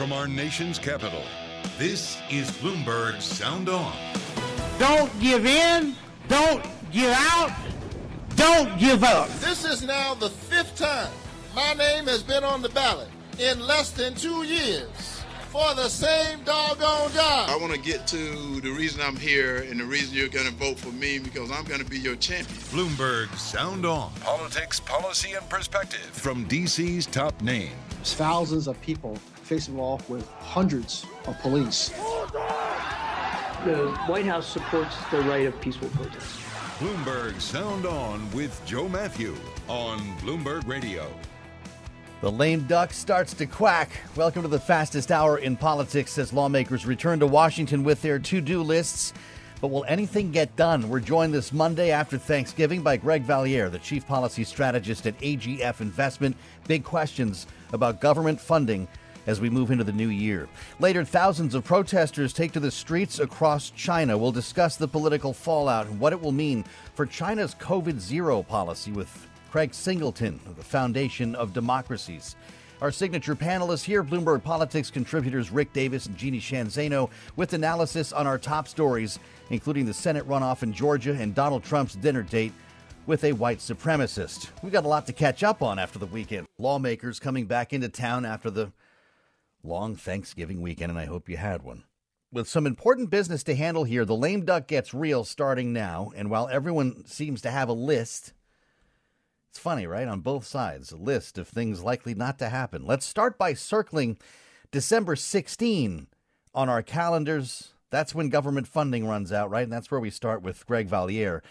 from our nation's capital, this is Bloomberg Sound On. Don't give in, don't give out, don't give up. This is now the fifth time my name has been on the ballot in less than two years for the same doggone job. I want to get to the reason I'm here and the reason you're going to vote for me because I'm going to be your champion. Bloomberg Sound On. Politics, policy, and perspective from DC's top names. Thousands of people facing off with hundreds of police. The White House supports the right of peaceful protest. Bloomberg Sound On with Joe Matthew on Bloomberg Radio. The lame duck starts to quack. Welcome to the fastest hour in politics as lawmakers return to Washington with their to do lists. But will anything get done? We're joined this Monday after Thanksgiving by Greg Valliere, the chief policy strategist at AGF Investment. Big questions about government funding as we move into the new year. Later, thousands of protesters take to the streets across China. We'll discuss the political fallout and what it will mean for China's COVID zero policy with Craig Singleton of the Foundation of Democracies. Our signature panelists here, Bloomberg Politics contributors Rick Davis and Jeannie Sheehan Zaino, with analysis on our top stories, including the Senate runoff in Georgia and Donald Trump's dinner date with a white supremacist. We got a lot to catch up on after the weekend. Lawmakers coming back into town after the long Thanksgiving weekend, and I hope you had one. With some important business to handle here, the lame duck gets real starting now. And while everyone seems to have a list, it's funny, right? On both sides, a list of things likely not to happen. Let's start by circling December 16 on our calendars. That's when government funding runs out, right? And that's where we start with Greg Valliere.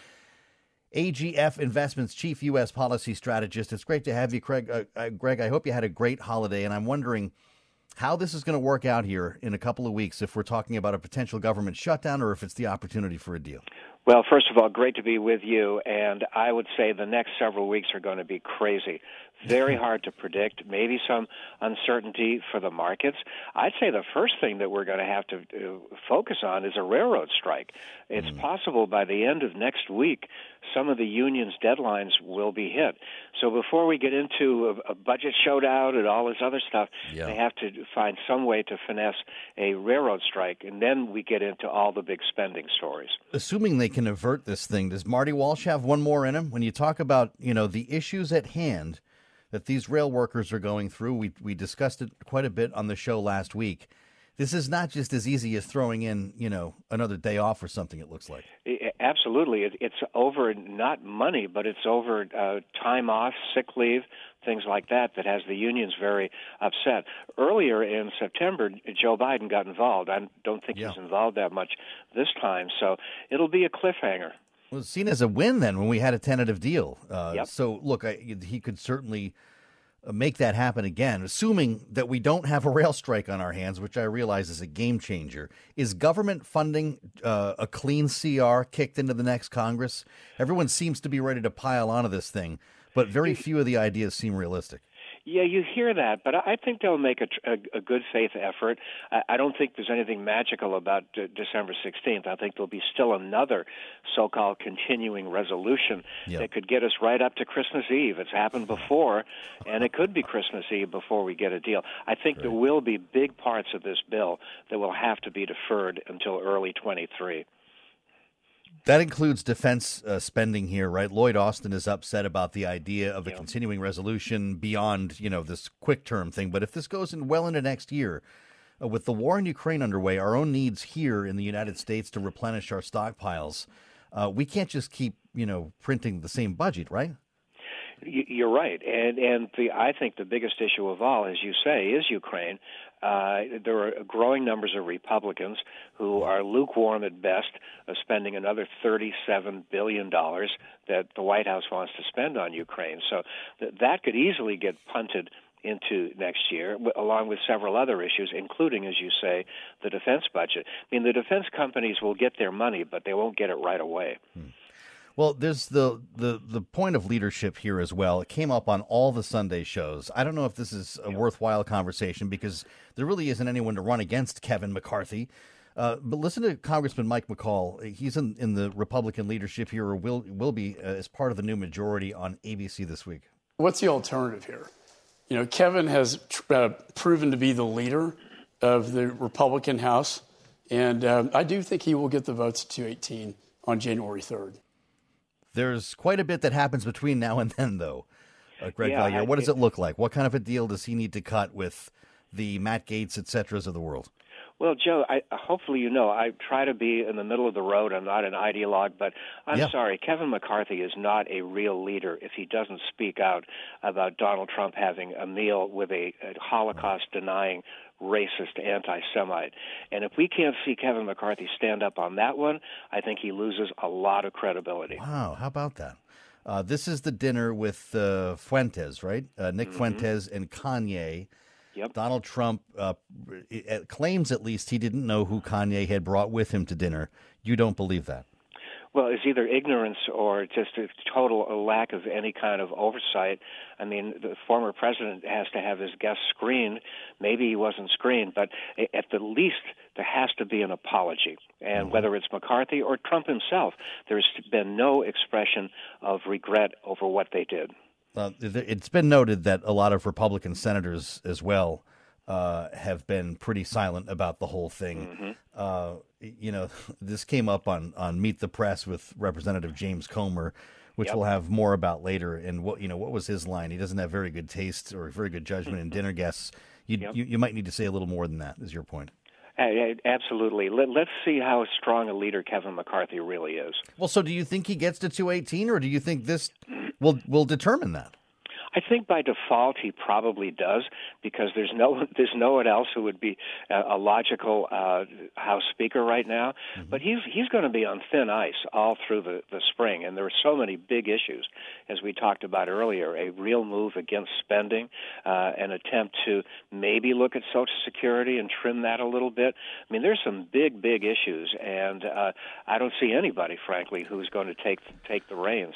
AGF Investments Chief U.S. Policy Strategist. It's great to have you, Craig. Uh, uh, Greg, I hope you had a great holiday, and I'm wondering how this is going to work out here in a couple of weeks if we're talking about a potential government shutdown or if it's the opportunity for a deal. Well, first of all, great to be with you. And I would say the next several weeks are going to be crazy. Very hard to predict. Maybe some uncertainty for the markets. I'd say the first thing that we're going to have to uh, focus on is a railroad strike. It's mm. possible by the end of next week, some of the union's deadlines will be hit. So before we get into a, a budget showdown and all this other stuff, yeah. they have to find some way to finesse a railroad strike, and then we get into all the big spending stories. Assuming they can avert this thing, does Marty Walsh have one more in him? When you talk about you know the issues at hand that these rail workers are going through. We we discussed it quite a bit on the show last week. This is not just as easy as throwing in, you know, another day off or something. It looks like. Absolutely, it, it's over not money, but it's over uh, time off, sick leave, things like that. That has the unions very upset. Earlier in September, Joe Biden got involved. I don't think yeah. he's involved that much this time, so it'll be a cliffhanger. Well, seen as a win then when we had a tentative deal. Uh, yep. So look, I, he could certainly make that happen again, assuming that we don't have a rail strike on our hands, which I realize is a game changer. Is government funding uh, a clean CR kicked into the next Congress? Everyone seems to be ready to pile onto this thing, but very few of the ideas seem realistic. Yeah, you hear that, but I think they'll make a, a, a good faith effort. I, I don't think there's anything magical about D- December 16th. I think there'll be still another so-called continuing resolution yep. that could get us right up to Christmas Eve. It's happened before, and it could be Christmas Eve before we get a deal. I think right. there will be big parts of this bill that will have to be deferred until early 23. That includes defense uh, spending here, right? Lloyd Austin is upset about the idea of a yeah. continuing resolution beyond, you know, this quick term thing. But if this goes in well into next year, uh, with the war in Ukraine underway, our own needs here in the United States to replenish our stockpiles, uh, we can't just keep, you know, printing the same budget, right? You're right, and and the I think the biggest issue of all, as you say, is Ukraine. Uh, there are growing numbers of Republicans who are lukewarm at best of spending another $37 billion that the White House wants to spend on Ukraine. So th- that could easily get punted into next year, along with several other issues, including, as you say, the defense budget. I mean, the defense companies will get their money, but they won't get it right away. Hmm. Well, there's the, the the point of leadership here as well. It came up on all the Sunday shows. I don't know if this is a worthwhile conversation because there really isn't anyone to run against Kevin McCarthy. Uh, but listen to Congressman Mike McCaul. He's in, in the Republican leadership here, or will will be uh, as part of the new majority on ABC this week. What's the alternative here? You know, Kevin has uh, proven to be the leader of the Republican House, and um, I do think he will get the votes to 218 on January 3rd. There's quite a bit that happens between now and then, though. Uh, Greg yeah, Valliere, what does it look like? What kind of a deal does he need to cut with the Matt Gaetz, et ceteras of the world? Well, Joe, I, hopefully you know I try to be in the middle of the road. I'm not an ideologue, but I'm yeah. sorry. Kevin McCarthy is not a real leader if he doesn't speak out about Donald Trump having a meal with a, a Holocaust denying racist anti Semite. And if we can't see Kevin McCarthy stand up on that one, I think he loses a lot of credibility. Wow, how about that? Uh, this is the dinner with uh, Fuentes, right? Uh, Nick Mhm. Fuentes and Kanye. Yep. Donald Trump uh, claims, at least, he didn't know who Kanye had brought with him to dinner. You don't believe that? Well, it's either ignorance or just a total lack of any kind of oversight. I mean, the former president has to have his guests screened. Maybe he wasn't screened, but at the least, there has to be an apology. And whether it's McCarthy or Trump himself, there's been no expression of regret over what they did. Uh, it's been noted that a lot of Republican senators as well uh, have been pretty silent about the whole thing. Uh, you know, this came up on, on Meet the Press with Representative James Comer, which Yep. we'll have more about later. And what you know, what was his line? He doesn't have very good taste or very good judgment in dinner guests. You, Yep. you you might need to say a little more than that. Is your point? Absolutely. Let, let's see how strong a leader Kevin McCarthy really is. Well, so do you think he gets to 218, or do you think this will will determine that? I think by default he probably does because there's no there's no one else who would be a, a logical uh, House Speaker right now. But he's he's going to be on thin ice all through the the spring, and there are so many big issues as we talked about earlier. A real move against spending, uh, an attempt to maybe look at Social Security and trim that a little bit. I mean, there's some big big issues, and uh, I don't see anybody, frankly, who's going to take take the reins.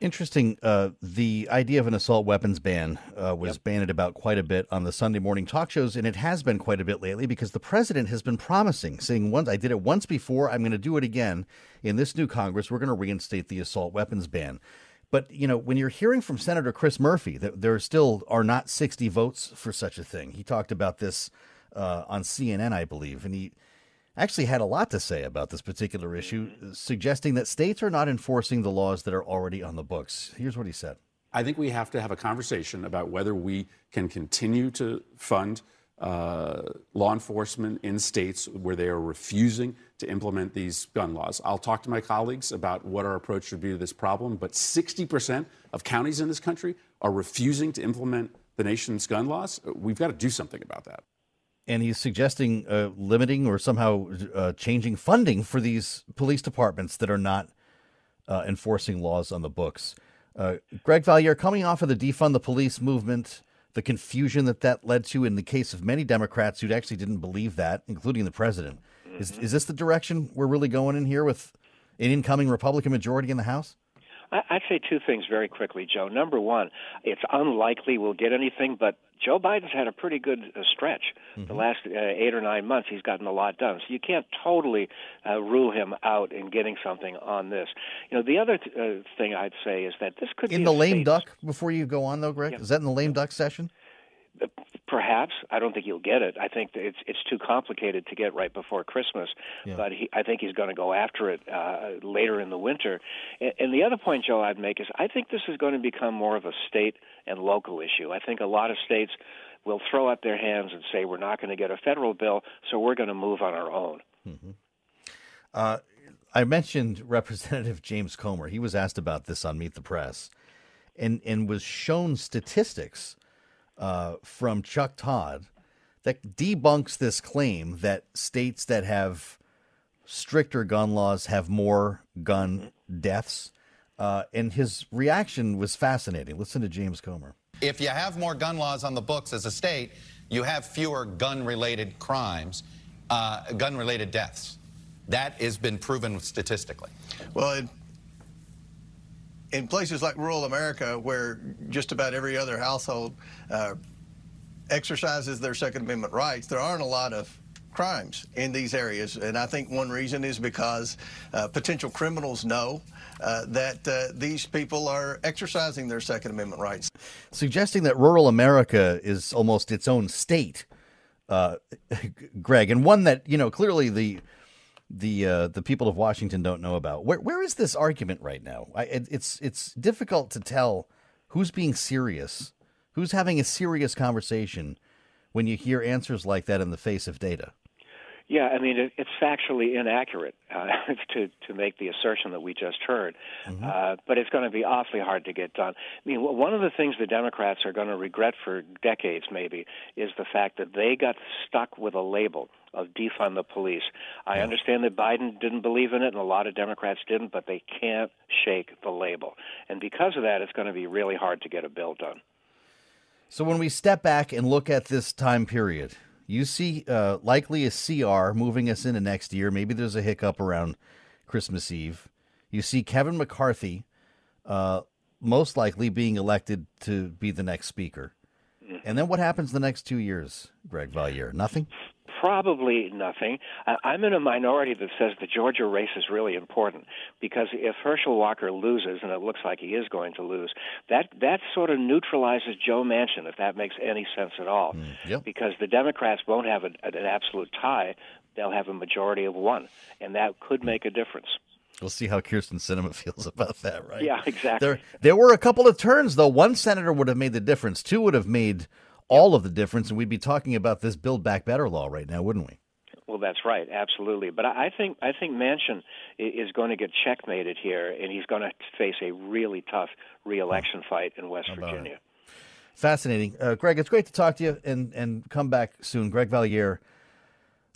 Interesting. Uh, the idea of an assault weapons ban uh, was bandied about quite a bit on the Sunday morning talk shows, and it has been quite a bit lately because the president has been promising, saying, "Once I did it once before, I'm going to do it again in this new Congress. We're going to reinstate the assault weapons ban." But you know, when you're hearing from Senator Chris Murphy that there still are not 60 votes for such a thing, he talked about this uh, on CNN, I believe, and he actually had a lot to say about this particular issue, suggesting that states are not enforcing the laws that are already on the books. Here's what he said. I think we have to have a conversation about whether we can continue to fund uh, law enforcement in states where they are refusing to implement these gun laws. I'll talk to my colleagues about what our approach should be to this problem, but 60% of counties in this country are refusing to implement the nation's gun laws. We've got to do something about that. And he's suggesting uh, limiting or somehow uh, changing funding for these police departments that are not uh, enforcing laws on the books. Uh, Greg Valliere, coming off of the defund the police movement, the confusion that that led to in the case of many Democrats who actually didn't believe that, including the president, is is this the direction we're really going in here with an incoming Republican majority in the House? I'd say two things very quickly, Joe. Number one, it's unlikely we'll get anything, but Joe Biden's had a pretty good uh, stretch. The last uh, eight or nine months, he's gotten a lot done. So you can't totally uh, rule him out in getting something on this. You know, the other th- uh, thing I'd say is that this could In be in the lame duck, before you go on though, Greg, is that in the lame duck session? Perhaps I don't think he'll get it. I think it's it's too complicated to get right before Christmas. Yeah. But he, I think he's going to go after it uh, later in the winter. And, and the other point, Joe, I'd make is I think this is going to become more of a state and local issue. I think a lot of states will throw up their hands and say we're not going to get a federal bill, so we're going to move on our own. Uh, I mentioned Representative James Comer. He was asked about this on Meet the Press. and and was shown statistics uh, from Chuck Todd that debunks this claim that states that have stricter gun laws have more gun deaths. Uh, and his reaction was fascinating. Listen to James Comer. If you have more gun laws on the books as a state, you have fewer gun related crimes, uh, gun related deaths. That has been proven statistically. Well, it, in places like rural America, where just about every other household uh, exercises their Second Amendment rights, there aren't a lot of crimes in these areas. And I think one reason is because uh, potential criminals know uh, that uh, these people are exercising their Second Amendment rights. Suggesting that rural America is almost its own state, uh, Greg, and one that, you know, clearly the. The uh, the people of Washington don't know about where where is this argument right now? I, it, it's it's difficult to tell who's being serious, who's having a serious conversation when you hear answers like that in the face of data. Yeah, I mean it, it's factually inaccurate uh, to to make the assertion that we just heard, mm-hmm. uh, but it's going to be awfully hard to get done. I mean, one of the things the Democrats are going to regret for decades, maybe, is the fact that they got stuck with a label of defund the police. I understand that Biden didn't believe in it, and a lot of Democrats didn't, but they can't shake the label, and because of that, it's going to be really hard to get a bill done. So when we step back and look at this time period you see uh, likely a CR moving us into next year. Maybe there's a hiccup around Christmas Eve. You see Kevin McCarthy uh, most likely being elected to be the next speaker. Mm-hmm. And then what happens the next two years, Greg Valliere? Nothing? Probably nothing. I'm in a minority that says the Georgia race is really important because if Herschel Walker loses, and it looks like he is going to lose, that that sort of neutralizes Joe Manchin, if that makes any sense at all. Mm, yep. Because the Democrats won't have a, an absolute tie; they'll have a majority of one, and that could make a difference. We'll see how Kyrsten Sinema feels about that, right? Yeah, exactly. There, there were a couple of turns, though. One senator would have made the difference. Two would have made all of the difference, and we'd be talking about this Build Back Better law right now, wouldn't we? Well, that's right, absolutely. But I think I think Manchin is going to get checkmated here, and he's going to face a really tough reelection fight in West Virginia. It? Fascinating, uh, Greg. It's great to talk to you, and and come back soon, Greg Valliere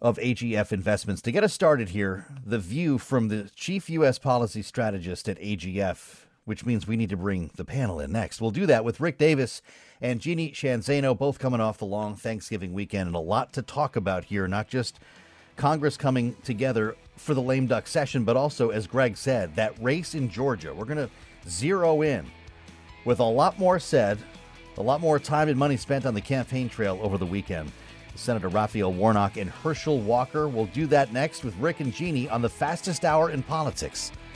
of AGF Investments. To get us started here, the view from the chief U.S. policy strategist at AGF, which means we need to bring the panel in next. We'll do that with Rick Davis and Jeannie Sheehan Zaino, both coming off the long Thanksgiving weekend, and a lot to talk about here, not just Congress coming together for the lame duck session, but also, as Greg said, that race in Georgia. We're going to zero in with a lot more said, a lot more time and money spent on the campaign trail over the weekend. Senator Raphael Warnock and Herschel Walker will do that next with Rick and Jeannie on the fastest hour in politics.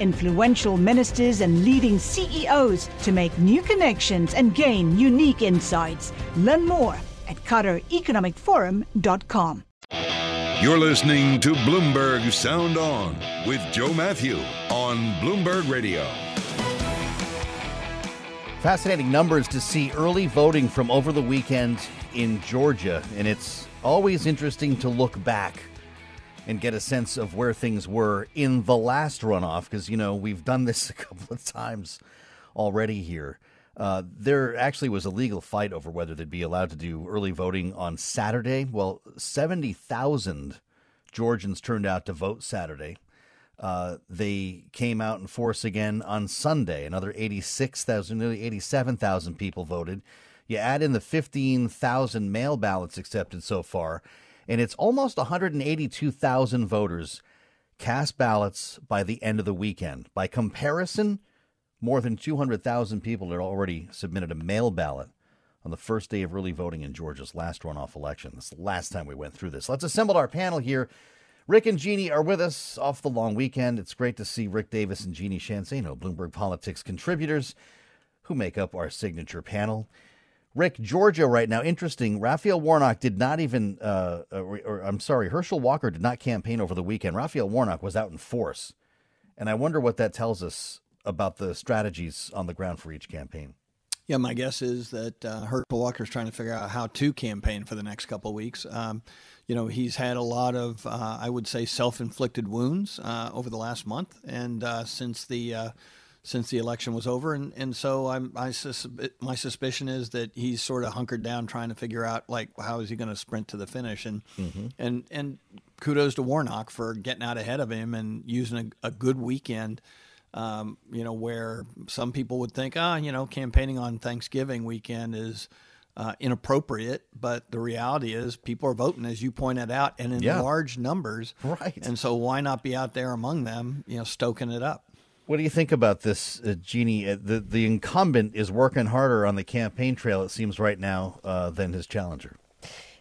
influential ministers, and leading CEOs to make new connections and gain unique insights. Learn more at QatarEconomicForum.com. You're listening to Bloomberg Sound On with Joe Matthew on Bloomberg Radio. Fascinating numbers to see early voting from over the weekend in Georgia, and it's always interesting to look back and get a sense of where things were in the last runoff because, you know, we've done this a couple of times already here. Uh, there actually was a legal fight over whether they'd be allowed to do early voting on Saturday. Well, 70,000 Georgians turned out to vote Saturday. Uh, they came out in force again on Sunday. Another 86,000, nearly 87,000 people voted. You add in the 15,000 mail ballots accepted so far, and it's almost 182,000 voters cast ballots by the end of the weekend. By comparison, more than 200,000 people had already submitted a mail ballot on the first day of early voting in Georgia's last runoff election. This is the last time we went through this. Let's assemble our panel here. Rick and Jeannie are with us off the long weekend. It's great to see Rick Davis and Jeannie Sheehan Bloomberg Politics contributors, who make up our signature panel. Rick, Georgia right now, interesting. Raphael Warnock did not even, uh, or, or, I'm sorry, Herschel Walker did not campaign over the weekend. Raphael Warnock was out in force. And I wonder what that tells us about the strategies on the ground for each campaign. Yeah, my guess is that uh, Herschel Walker is trying to figure out how to campaign for the next couple weeks. Um, you know, he's had a lot of, uh, I would say, self-inflicted wounds uh, over the last month, and uh, since the uh, since the election was over, and, and so I'm I sus- my suspicion is that he's sort of hunkered down trying to figure out like how is he going to sprint to the finish, and Mm-hmm. and and kudos to Warnock for getting out ahead of him and using a, a good weekend. Um, you know, where some people would think, ah, you know, campaigning on Thanksgiving weekend is uh, inappropriate, but the reality is people are voting, as you pointed out, and in Yeah. large numbers. Right. And so why not be out there among them, you know, stoking it up? What do you think about this, uh, Jeannie? Uh, the the incumbent is working harder on the campaign trail, it seems, right now uh, than his challenger.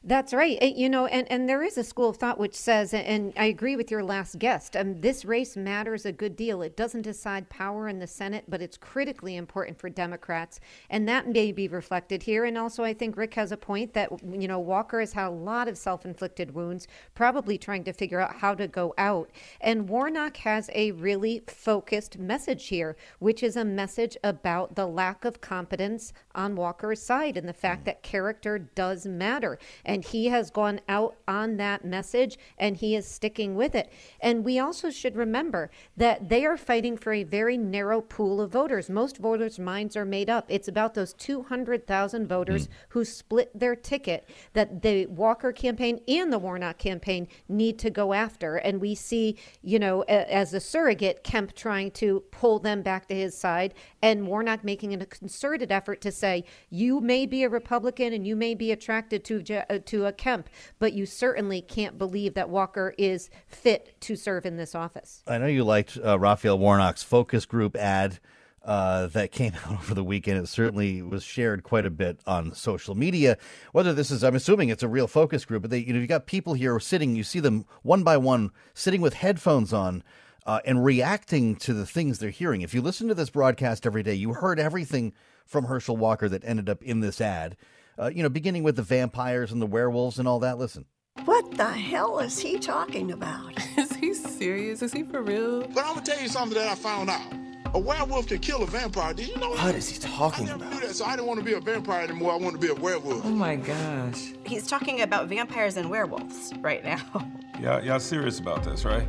That's right. You know, and, and there is a school of thought which says, and I agree with your last guest, um, this race matters a good deal. It doesn't decide power in the Senate, but it's critically important for Democrats. And that may be reflected here. And also, I think Rick has a point that, you know, Walker has had a lot of self inflicted wounds, probably trying to figure out how to go out. And Warnock has a really focused message here, which is a message about the lack of competence on Walker's side and the fact that character does matter. And he has gone out on that message and he is sticking with it. And we also should remember that they are fighting for a very narrow pool of voters. Most voters' minds are made up. It's about those 200,000 voters hmm. who split their ticket that the Walker campaign and the Warnock campaign need to go after. And we see, you know, a- as a surrogate, Kemp trying to pull them back to his side and Warnock making a concerted effort to say, you may be a Republican and you may be attracted to Je- uh, uh, to a Kemp, but you certainly can't believe that Walker is fit to serve in this office. I know you liked uh, Raphael Warnock's focus group ad uh, that came out over the weekend. It certainly was shared quite a bit on social media. Whether this is, I'm assuming it's a real focus group, but they, you know, you got people here sitting. You see them one by one sitting with headphones on. Uh, and reacting to the things they're hearing. If you listen to this broadcast every day, you heard everything from Herschel Walker that ended up in this ad. Uh, you know, beginning with the vampires and the werewolves and all that. Listen. What the hell is he talking about? Is he serious? Is he for real? But I'm gonna tell you something that I found out. A werewolf can kill a vampire. Did you know that? What is he talking I never about? knew that, so I didn't want to be a vampire anymore. I want to be a werewolf. Oh my gosh. He's talking about vampires and werewolves right now. Y'all, y'all serious about this, right?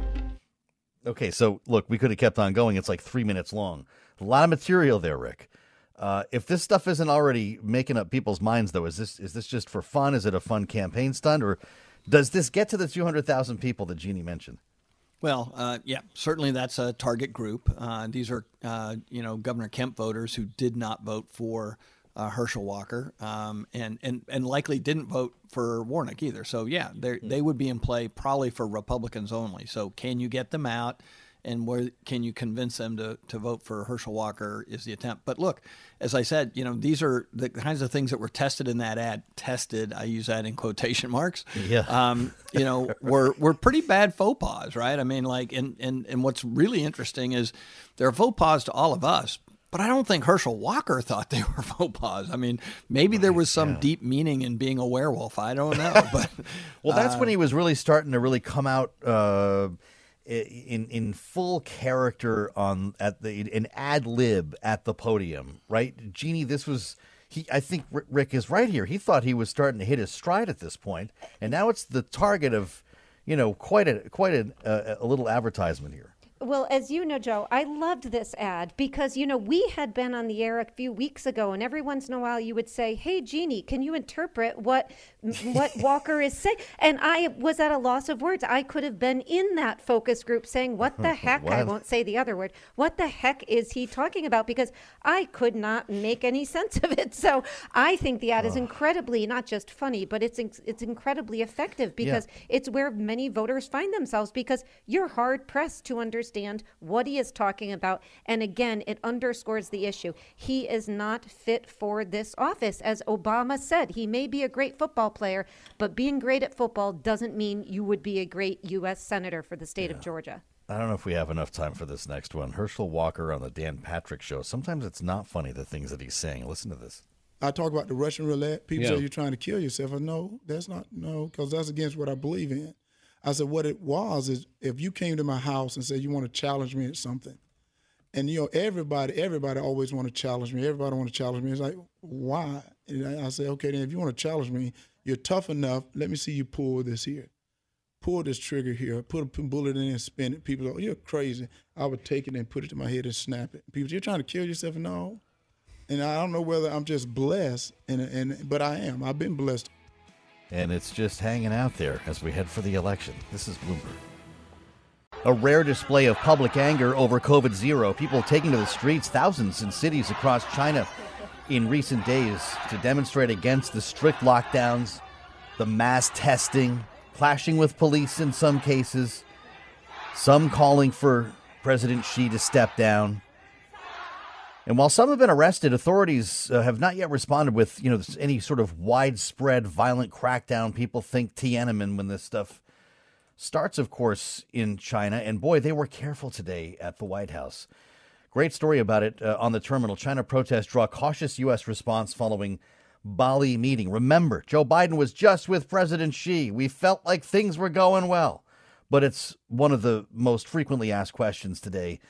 Okay, so look, we could have kept on going. It's like three minutes long. A lot of material there, Rick. Uh, if this stuff isn't already making up people's minds, though, is this is this just for fun? Is it a fun campaign stunt, or does this get to the two hundred thousand people that Jeannie mentioned? Well, uh, yeah, certainly that's a target group. Uh, these are, uh, you know, Governor Kemp voters who did not vote for uh, Herschel Walker, um, and and and likely didn't vote for Warnock either. So yeah, they they would be in play probably for Republicans only. So can you get them out? And where can you convince them to, to vote for Herschel Walker is the attempt. But look, as I said, you know, these are the kinds of things that were tested in that ad. Tested, I use that in quotation marks. Yeah. Um, you know, were were pretty bad faux pas, right? I mean, like, and and and what's really interesting is they're faux pas to all of us. But I don't think Herschel Walker thought they were faux pas. I mean, maybe there was some deep meaning in being a werewolf. I don't know. But Well, that's uh, when he was really starting to really come out uh, in in full character on at the in ad lib at the podium, right? Jeannie, this was he. I think Rick is right here. He thought he was starting to hit his stride at this point, and now it's the target of you know quite a quite a, a, a little advertisement here. Well, as you know, Joe, I loved this ad because, you know, we had been on the air a few weeks ago, and every once in a while you would say, Hey, Jeannie, can you interpret what what Walker is saying? And I was at a loss of words. I could have been in that focus group saying, What the heck? I won't say the other word. What the heck is he talking about? Because I could not make any sense of it. So I think the ad is incredibly not just funny, but it's it's incredibly effective because it's where many voters find themselves because you're hard pressed to understand what he is talking about. And again, it underscores the issue. He is not fit for this office. As Obama said, he may be a great football player, but being great at football doesn't mean you would be a great U.S. Senator for the state of Georgia. I don't know if we have enough time for this next one. Herschel Walker on the Dan Patrick Show. Sometimes it's not funny the things that he's saying. Listen to this. I talk about the Russian roulette. People Yeah. say you're trying to kill yourself. I no, that's not no, because that's against what I believe in. I said what it was is if you came to my house and said you want to challenge me at something, and you know everybody, everybody always want to challenge me. Everybody want to challenge me. It's like why? And I, say okay, then if you want to challenge me, you're tough enough. Let me see you pull this here, pull this trigger here, put a bullet in and spin it. People go, you're crazy. I would take it and put it to my head and snap it. People, you're trying to kill yourself. No, and I don't know whether I'm just blessed, and and but I am. I've been blessed. And it's just hanging out there as we head for the election. This is Bloomberg. A rare display of public anger over COVID zero. People taking to the streets, thousands in cities across China in recent days to demonstrate against the strict lockdowns, the mass testing, clashing with police in some cases, some calling for President Xi to step down. And while some have been arrested, authorities uh, have not yet responded with, you know, any sort of widespread violent crackdown. People think Tiananmen when this stuff starts, of course, in China. And boy, they were careful today at the White House. Great story about it uh, on the terminal. China protests draw cautious U.S. response following Bali meeting. Remember, Joe Biden was just with President Xi. We felt like things were going well. But it's one of the most frequently asked questions today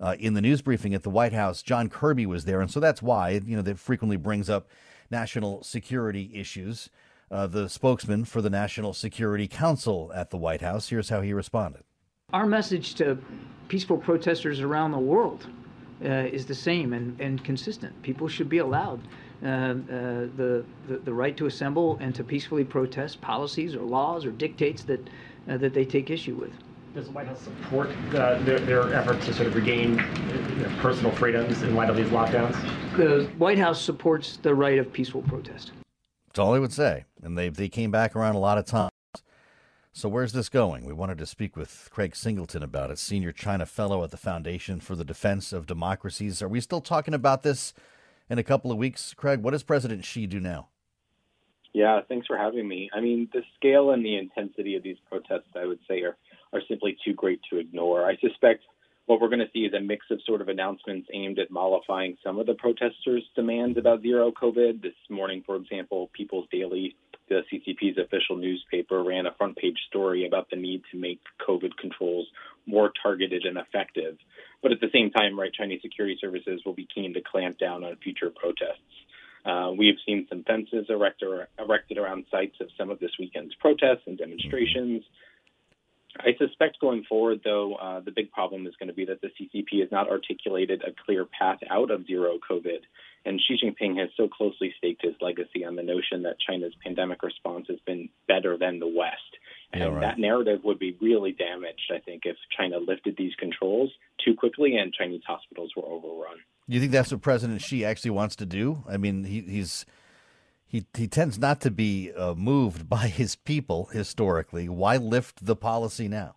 uh, in the news briefing at the White House. John Kirby was there, and so that's why you know that frequently brings up national security issues. Uh, the spokesman for the National Security Council at the White House. Here's how he responded. Our message to peaceful protesters around the world uh, is the same and, and consistent. People should be allowed uh, uh, the, the the right to assemble and to peacefully protest policies or laws or dictates that uh, that they take issue with. Does the White House support uh, their, their efforts to sort of regain you know, personal freedoms in light of these lockdowns? The White House supports the right of peaceful protest. That's all I would say. And they they came back around a lot of times. So where's this going? We wanted to speak with Craig Singleton about it, senior China fellow at the Foundation for the Defense of Democracies. Are we still talking about this in a couple of weeks, Craig? What does President Xi do now? Yeah, thanks for having me. I mean, the scale and the intensity of these protests, I would say, are, are simply too great to ignore. I suspect what we're going to see is a mix of sort of announcements aimed at mollifying some of the protesters' demands about zero COVID. This morning, for example, People's Daily, the CCP's official newspaper, ran a front page story about the need to make COVID controls more targeted and effective. But at the same time, right, Chinese security services will be keen to clamp down on future protests. Uh, we have seen some fences erected, erected around sites of some of this weekend's protests and demonstrations. I suspect going forward, though, uh, the big problem is going to be that the CCP has not articulated a clear path out of zero COVID. And Xi Jinping has so closely staked his legacy on the notion that China's pandemic response has been better than the West. And Yeah, right. that narrative would be really damaged, I think, if China lifted these controls too quickly and Chinese hospitals were overrun. Do you think that's what President Xi actually wants to do? I mean, he, he's he he tends not to be uh, moved by his people historically. Why lift the policy now?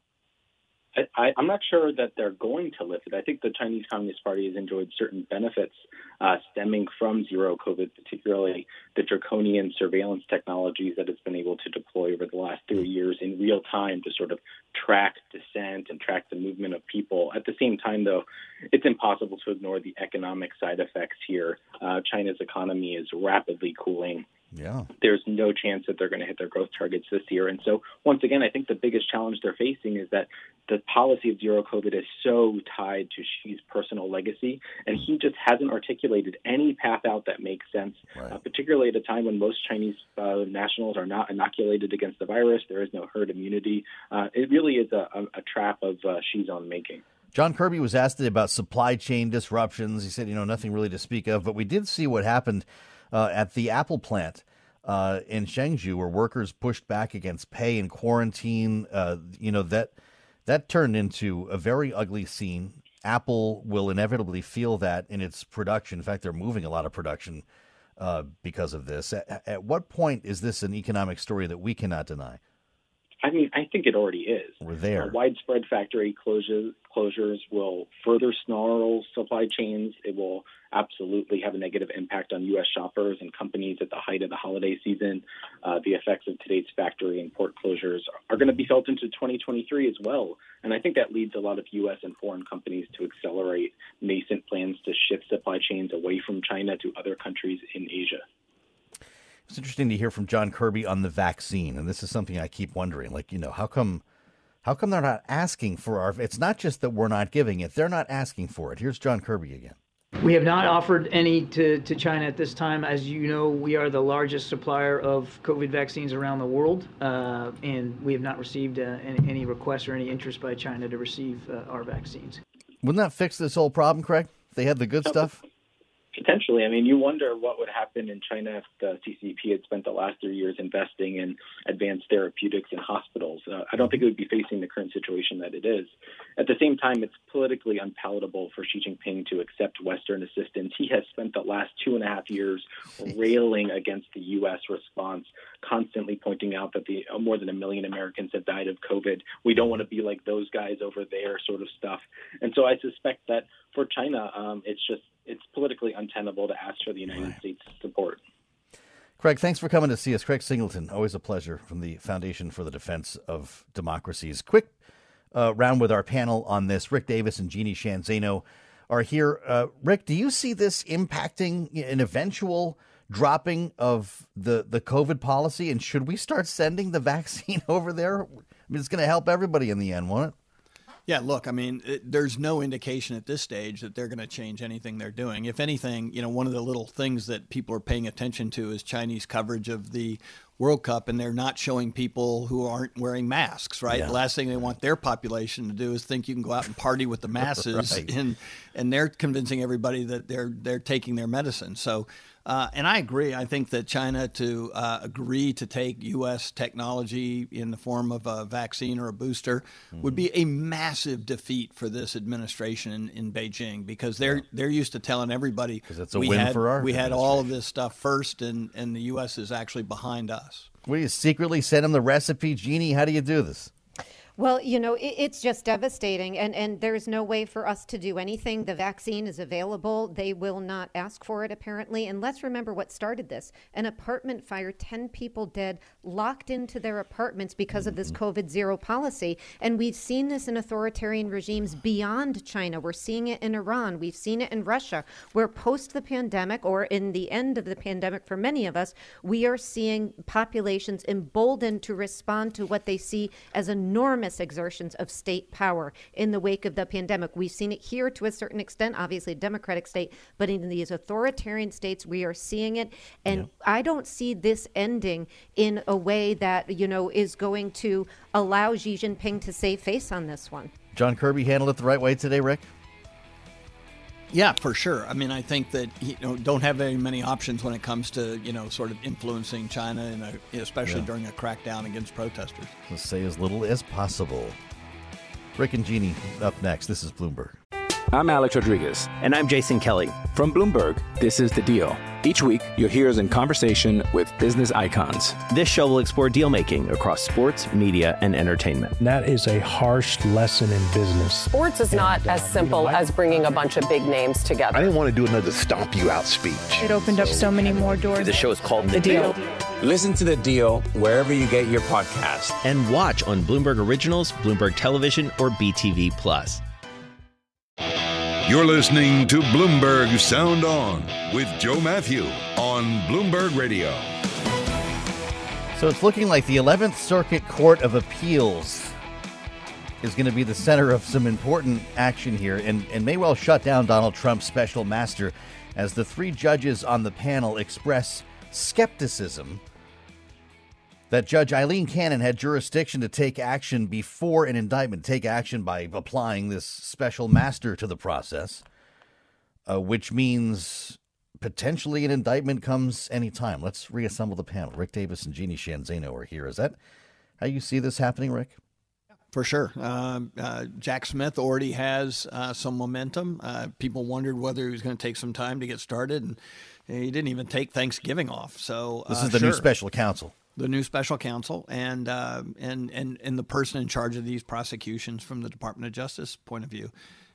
I, I'm not sure that they're going to lift it. I think the Chinese Communist Party has enjoyed certain benefits uh, stemming from zero COVID, particularly the draconian surveillance technologies that it's been able to deploy over the last three years in real time to sort of track dissent and track the movement of people. At the same time, though, it's impossible to ignore the economic side effects here. Uh, China's economy is rapidly cooling Yeah. there's no chance that they're going to hit their growth targets this year. And so, once again, I think the biggest challenge they're facing is that the policy of zero COVID is so tied to Xi's personal legacy, and he just hasn't articulated any path out that makes sense, uh, particularly at a time when most Chinese uh, nationals are not inoculated against the virus. There is no herd immunity. Uh, it really is a, a, a trap of uh, Xi's own making. John Kirby was asked about supply chain disruptions. He said, you know, nothing really to speak of, but we did see what happened uh, at the Apple plant uh, in Zhengzhou, where workers pushed back against pay and quarantine. Uh, you know that that turned into a very ugly scene. Apple will inevitably feel that in its production. In fact, they're moving a lot of production uh, because of this. At, at what point is this an economic story that we cannot deny? I mean, I think it already is. We're there. Uh, widespread factory closures closures will further snarl supply chains. It will absolutely have a negative impact on U.S. shoppers and companies at the height of the holiday season. Uh, the effects of today's factory and port closures are going to be felt into 2023 as well. And I think that leads a lot of U.S. and foreign companies to accelerate nascent plans to shift supply chains away from China to other countries in Asia. It's interesting to hear from John Kirby on the vaccine, and this is something I keep wondering. Like, you know, how come, how come they're not asking for our? It's not just that we're not giving it; they're not asking for it. Here's John Kirby again. We have not offered any to, to China at this time. As you know, we are the largest supplier of COVID vaccines around the world, uh, and we have not received uh, any, any requests or any interest by China to receive uh, our vaccines. Wouldn't that fix this whole problem, Craig? If they had the good stuff. Potentially. I mean, you wonder what would happen in China if the CCP had spent the last three years investing in advanced therapeutics in hospitals. Uh, I don't think it would be facing the current situation that it is. At the same time, it's politically unpalatable for Xi Jinping to accept Western assistance. He has spent the last two and a half years railing against the U.S. response, constantly pointing out that the uh, more than a million Americans have died of COVID. We don't want to be like those guys over there, sort of stuff. And so I suspect that for China, um, it's just it's politically untenable to ask for the United right. States support. Craig, thanks for coming to see us. Craig Singleton, always a pleasure from the Foundation for the Defense of Democracies. Quick uh, round with our panel on this. Rick Davis and Jeannie Sheehan Zaino are here. Uh, Rick, do you see this impacting an eventual dropping of the, the COVID policy? And should we start sending the vaccine over there? I mean, it's going to help everybody in the end, won't it? Yeah, look, I mean, it, there's no indication at this stage that they're going to change anything they're doing. If anything, you know, one of the little things that people are paying attention to is Chinese coverage of the World Cup, and they're not showing people who aren't wearing masks, right? Yeah. The last thing they want their population to do is think you can go out and party with the masses, right. and and they're convincing everybody that they're they're taking their medicine. So uh, and I agree. I think that China to uh, agree to take U.S. technology in the form of a vaccine or a booster mm-hmm. would be a massive defeat for this administration in, in Beijing because they're yeah. they're used to telling everybody it's a we win had, for our we had all of this stuff first, and and the U.S. is actually behind us. Will you secretly send them the recipe, Jeannie? How do you do this? Well, you know, it, it's just devastating, and, and there's no way for us to do anything. The vaccine is available. They will not ask for it, apparently. And let's remember what started this an apartment fire, 10 people dead, locked into their apartments because of this mm-hmm. COVID zero policy. And we've seen this in authoritarian regimes beyond China. We're seeing it in Iran, we've seen it in Russia, where post the pandemic, or in the end of the pandemic for many of us, we are seeing populations emboldened to respond to what they see as enormous enormous exertions of state power in the wake of the pandemic. We've seen it here to a certain extent, obviously, a democratic state, but in these authoritarian states, we are seeing it. And yeah. I don't see this ending in a way that, you know, is going to allow Xi Jinping to save face on this one. John Kirby handled it the right way today, Rick? Yeah, for sure. I mean, I think that you know don't have very many options when it comes to you know sort of influencing China, a, especially yeah. during a crackdown against protesters. Let's say as little as possible. Rick and Jeannie up next. This is Bloomberg. I'm Alex Rodriguez. And I'm Jason Kelly. From Bloomberg, this is The Deal. Each week, you'll hear us in conversation with business icons. This show will explore deal making across sports, media, and entertainment. That is a harsh lesson in business. Sports is and, not uh, as simple you know, I, as bringing a bunch of big names together. I didn't want to do another stomp you out speech. It opened so, up so many more doors. The show is called The, the deal. deal. Listen to The Deal wherever you get your podcast. And watch on Bloomberg Originals, Bloomberg Television, or BTV Plus. You're listening to Bloomberg Sound On with Joe Matthew on Bloomberg Radio. So it's looking like the 11th Circuit Court of Appeals is going to be the center of some important action here and, and may well shut down Donald Trump's special master as the three judges on the panel express skepticism that Judge Aileen Cannon had jurisdiction to take action before an indictment, take action by applying this special master to the process, uh, which means potentially an indictment comes anytime. Let's reassemble the panel. Rick Davis and Jeannie Sheehan Zaino are here. Is that how you see this happening, Rick? For sure. Uh, uh, Jack Smith already has uh, some momentum. Uh, people wondered whether he was going to take some time to get started, and he didn't even take Thanksgiving off. So this is the sure. new special counsel. The new special counsel and uh, and and and the person in charge of these prosecutions from the Department of Justice point of view.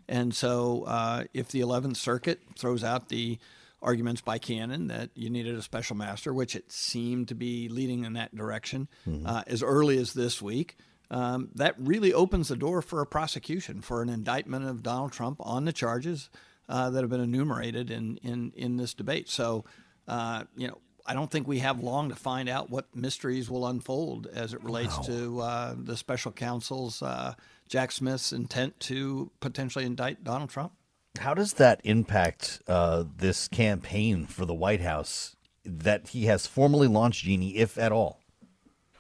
And so, uh, if the Eleventh Circuit throws out the arguments by Cannon that you needed a special master, which it seemed to be leading in that direction Mm-hmm. uh, as early as this week. Um, that really opens the door for a prosecution, for an indictment of Donald Trump on the charges uh, that have been enumerated in, in, in this debate. So, uh, you know, I don't think we have long to find out what mysteries will unfold as it relates to uh, the special counsel's uh, Jack Smith's intent to potentially indict Donald Trump. How does that impact uh, this campaign for the White House that he has formally launched, Jeannie, if at all?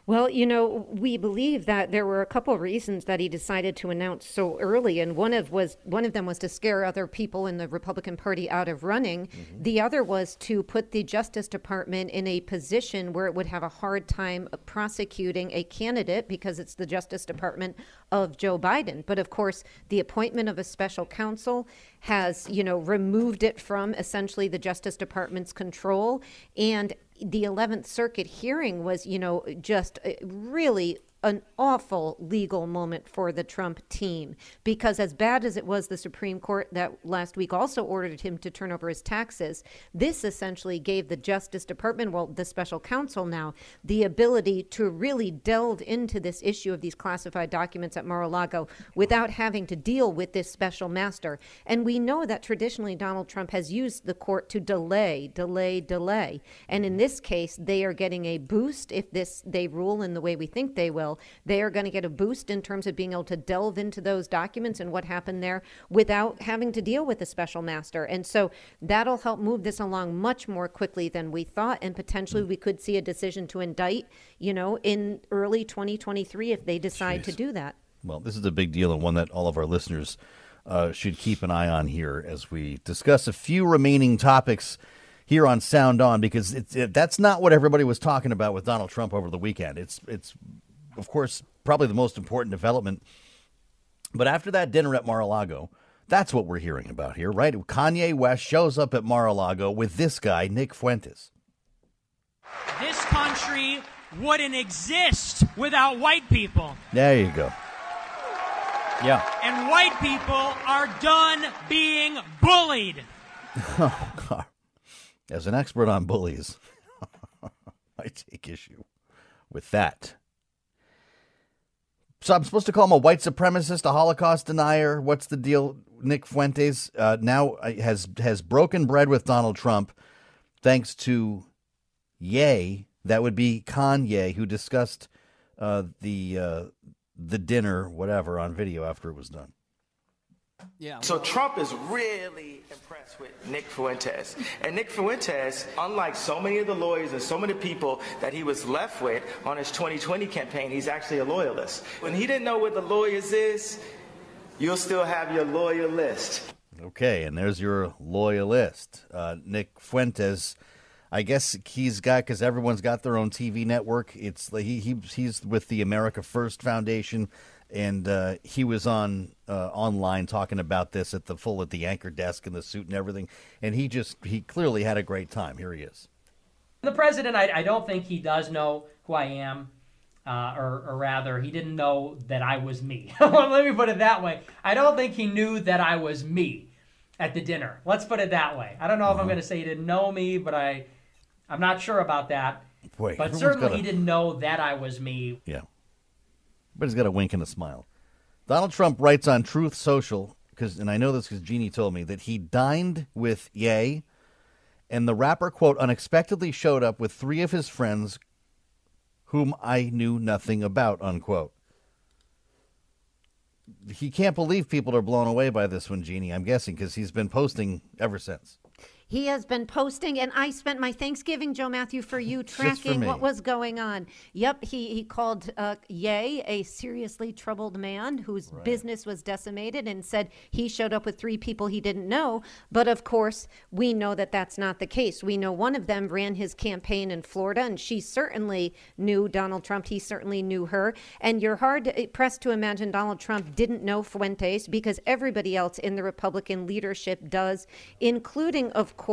Well, you know, we believe that there were a couple of reasons that he decided to announce so early, and one of was one of them was to scare other people in the Republican Party out of running. Mm-hmm. The other was to put the Justice Department in a position where it would have a hard time prosecuting a candidate because it's the Justice Department of Joe Biden. But of course, the appointment of a special counsel has, you know, removed it from essentially the Justice Department's control and the 11th Circuit hearing was, you know, just uh, really an awful legal moment for the Trump team because, as bad as it was, the Supreme Court that last week also ordered him to turn over his taxes. This essentially gave the Justice Department, well, the special counsel now, the ability to really delve into this issue of these classified documents at Mar a Lago without having to deal with this special master. And we know that traditionally Donald Trump has used the court to delay, delay, delay. And in this case, they are getting a boost if this they rule in the way we think they will they are going to get a boost in terms of being able to delve into those documents and what happened there without having to deal with a special master. And so that'll help move this along much more quickly than we thought. And potentially we could see a decision to indict, you know, in early 2023 if they decide to do that. Well, this is a big deal and one that all of our listeners uh, should keep an eye on here as we discuss a few remaining topics here on Sound On because it's it, that's not what everybody was talking about with Donald Trump over the weekend. It's it's of course probably the most important development. But after that dinner at Mar-a-Lago, that's what we're hearing about here, right? Kanye West shows up at Mar-a-Lago with this guy, Nick Fuentes. This country wouldn't exist without white people. There you go. Yeah. And white people are done being bullied. Oh, God. As an expert on bullies, I take issue with that. So I'm supposed to call him a white supremacist, a Holocaust denier. What's the deal? Nick Fuentes uh, now has has broken bread with Donald Trump, thanks to Ye. That would be Kanye, who discussed uh, the uh, the dinner, whatever, on video after it was done. Yeah. So Trump is really impressed with Nick Fuentes. And Nick Fuentes, unlike so many of the lawyers and so many people that he was left with on his 2020 campaign, he's actually a loyalist. When he didn't know what the lawyers is, you'll still have your lawyer list. Okay, and there's your loyalist, uh, Nick Fuentes. I guess he's got because everyone's got their own TV network. It's he, he he's with the America First Foundation, and uh, he was on uh, online talking about this at the full at the anchor desk and the suit and everything. And he just he clearly had a great time. Here he is. The president, I, I don't think he does know who I am. Uh, or, or rather, he didn't know that I was me. Let me put it that way. I don't think he knew that I was me at the dinner. Let's put it that way. I don't know if I'm going to say he didn't know me, but I, I'm not sure about that. Boy, but certainly got a- he didn't know that I was me. Yeah. But he's got a wink and a smile. Donald Trump writes on Truth Social, because, and I know this because Jeannie told me, that he dined with Ye, and the rapper, quote, unexpectedly showed up with three of his friends whom I knew nothing about, unquote. He can't believe people are blown away by this one, Jeannie, I'm guessing, because he's been posting ever since. He has been posting, and I spent my Thanksgiving, Joe Matthew, for you tracking me. what was going on. Yep, he, he called uh, Ye a seriously troubled man whose business was decimated and said he showed up with three people he didn't know. But of course, we know that that's not the case. We know one of them ran his campaign in Florida, and she certainly knew Donald Trump. He certainly knew her. And you're hard pressed to imagine Donald Trump didn't know Fuentes because everybody else in the Republican leadership does, including, of course,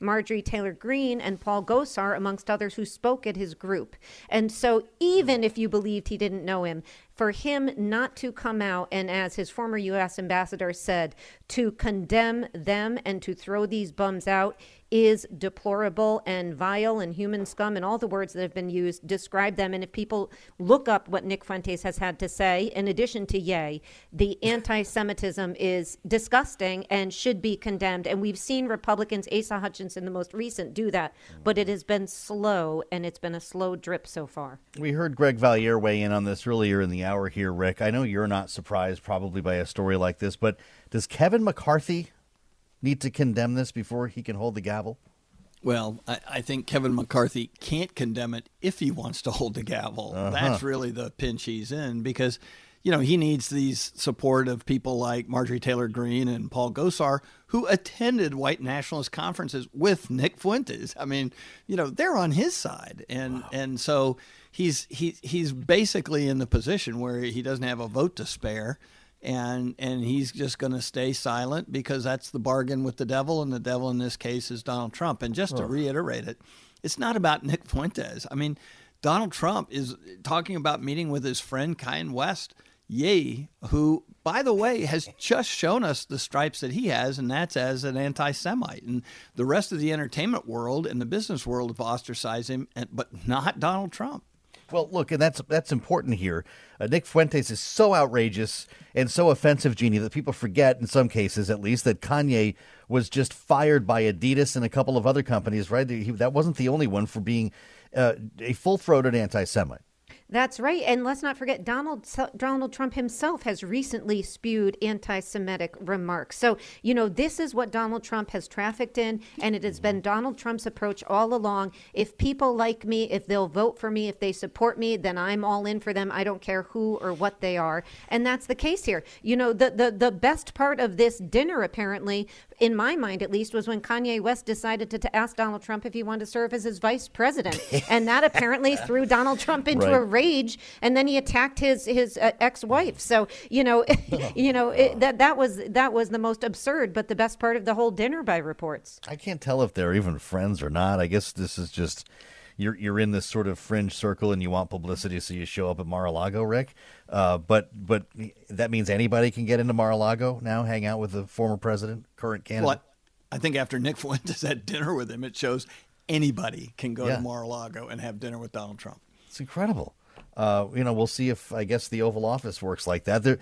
Marjorie Taylor Greene and Paul Gosar, amongst others, who spoke at his group. And so, even if you believed he didn't know him, for him not to come out and, as his former U.S. ambassador said, to condemn them and to throw these bums out is deplorable and vile and human scum and all the words that have been used describe them. And if people look up what Nick Fuentes has had to say, in addition to Ye, the anti Semitism is disgusting and should be condemned. And we've seen Republicans, Asa Hutchinson, the most recent, do that. But it has been slow and it's been a slow drip so far. We heard Greg Valliere weigh in on this earlier in the hour here, Rick. I know you're not surprised probably by a story like this, but does Kevin McCarthy need to condemn this before he can hold the gavel? Well, I, I think Kevin McCarthy can't condemn it if he wants to hold the gavel. Uh-huh. That's really the pinch he's in because, you know, he needs these support of people like Marjorie Taylor Greene and Paul Gosar, who attended white nationalist conferences with Nick Fuentes. I mean, you know, they're on his side, and and so he's he he's basically in the position where he doesn't have a vote to spare and and he's just going to stay silent because that's the bargain with the devil, and the devil in this case is Donald Trump. And just to reiterate it, it's not about Nick Fuentes. I mean, Donald Trump is talking about meeting with his friend Kanye West, Ye, who, by the way, has just shown us the stripes that he has, and that's as an anti-Semite. And the rest of the entertainment world and the business world have ostracized him, and- but not Donald Trump. Well, look, and that's that's important here. Uh, Nick Fuentes is so outrageous and so offensive, Jeannie, that people forget, in some cases at least, that Kanye was just fired by Adidas and a couple of other companies. Right? He, that wasn't the only one for being uh, a full-throated anti-Semite. That's right. And let's not forget, Donald, Donald Trump himself has recently spewed anti Semitic remarks. So, you know, this is what Donald Trump has trafficked in, and it has been Donald Trump's approach all along. If people like me, if they'll vote for me, if they support me, then I'm all in for them. I don't care who or what they are. And that's the case here. You know, the, the, the best part of this dinner, apparently, in my mind at least, was when Kanye West decided to, to ask Donald Trump if he wanted to serve as his vice president. and that apparently threw Donald Trump into Right. a rage and then he attacked his his uh, ex-wife so you know you know it, that that was that was the most absurd but the best part of the whole dinner by reports I can't tell if they're even friends or not. I guess this is just you're you're in this sort of fringe circle and you want publicity, so you show up at Mar-a-Lago, Rick. Uh, but but that means anybody can get into Mar-a-Lago now, hang out with the former president, current candidate. Well, I I think after Nick Fuentes had dinner with him, it shows anybody can go Yeah. to Mar-a-Lago and have dinner with Donald Trump. It's incredible. Uh, you know, we'll see if I guess the Oval Office works like that. There,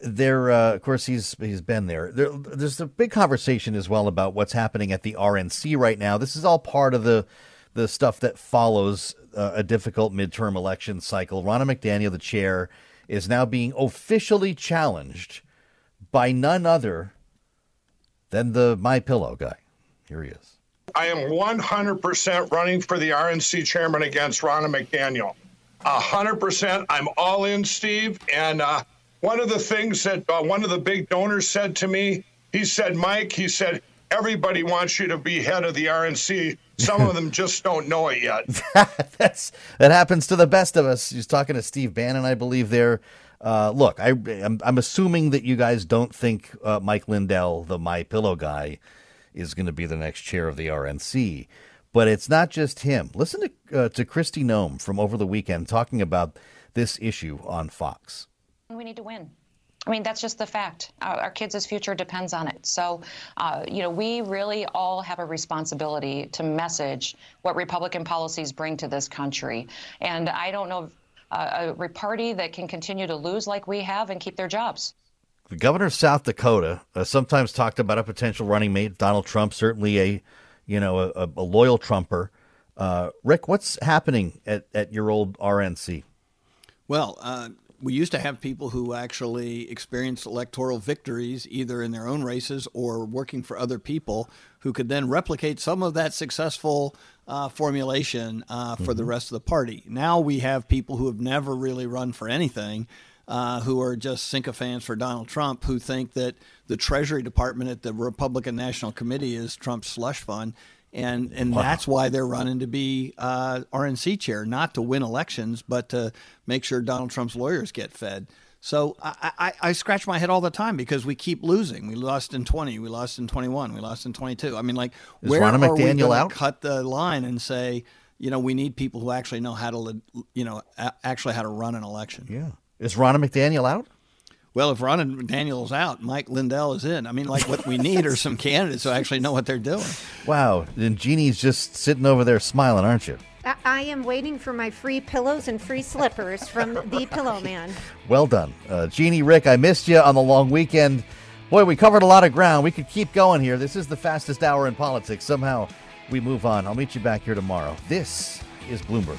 there. Uh, of course, he's he's been there. there. There's a big conversation as well about what's happening at the RNC right now. This is all part of the the stuff that follows uh, a difficult midterm election cycle. Ronna McDaniel, the chair, is now being officially challenged by none other than the My Pillow guy. Here he is. I am 100% running for the RNC chairman against Ronna McDaniel. 100%. I'm all in, Steve. And uh, one of the things that uh, one of the big donors said to me, he said, Mike, he said, everybody wants you to be head of the RNC. Some of them just don't know it yet. That happens to the best of us. He's talking to Steve Bannon, I believe. There, uh, look, I, I'm, I'm assuming that you guys don't think uh, Mike Lindell, the My Pillow guy, is going to be the next chair of the RNC. But it's not just him. Listen to uh, to Kristi Noem from over the weekend talking about this issue on Fox. We need to win. I mean, that's just the fact. Our, our kids' future depends on it. So, uh, you know, we really all have a responsibility to message what Republican policies bring to this country. And I don't know uh, a party that can continue to lose like we have and keep their jobs. The governor of South Dakota uh, sometimes talked about a potential running mate. Donald Trump, certainly a, you know, a, a loyal Trumper. Uh, Rick, what's happening at, at your old RNC? Well, uh, we used to have people who actually experienced electoral victories either in their own races or working for other people who could then replicate some of that successful uh, formulation uh, for the rest of the party. Now we have people who have never really run for anything. Uh, who are just sycophants for Donald Trump, who think that the Treasury Department at the Republican National Committee is Trump's slush fund, and and Wow. that's why they're running to be uh, RNC chair, not to win elections, but to make sure Donald Trump's lawyers get fed. So I, I, I, scratch my head all the time because we keep losing. We lost in 20, we lost in 21, we lost in 22. I mean, like, Is where Ronna are we McDaniel gonna out? cut the line and say, you know, we need people who actually know how to, you know, actually how to run an election. Yeah. Is Ronna McDaniel out? Well, if Ronna McDaniel's out, Mike Lindell is in. I mean, like, what we need are some candidates who actually know what they're doing. Wow. And Jeannie's just sitting over there smiling, aren't you? I, I am waiting for my free pillows and free slippers from the Pillow Man. Well done. Uh, Jeannie, Rick, I missed you on the long weekend. Boy, we covered a lot of ground. We could keep going here. This is the fastest hour in politics. Somehow we move on. I'll meet you back here tomorrow. This is Bloomberg.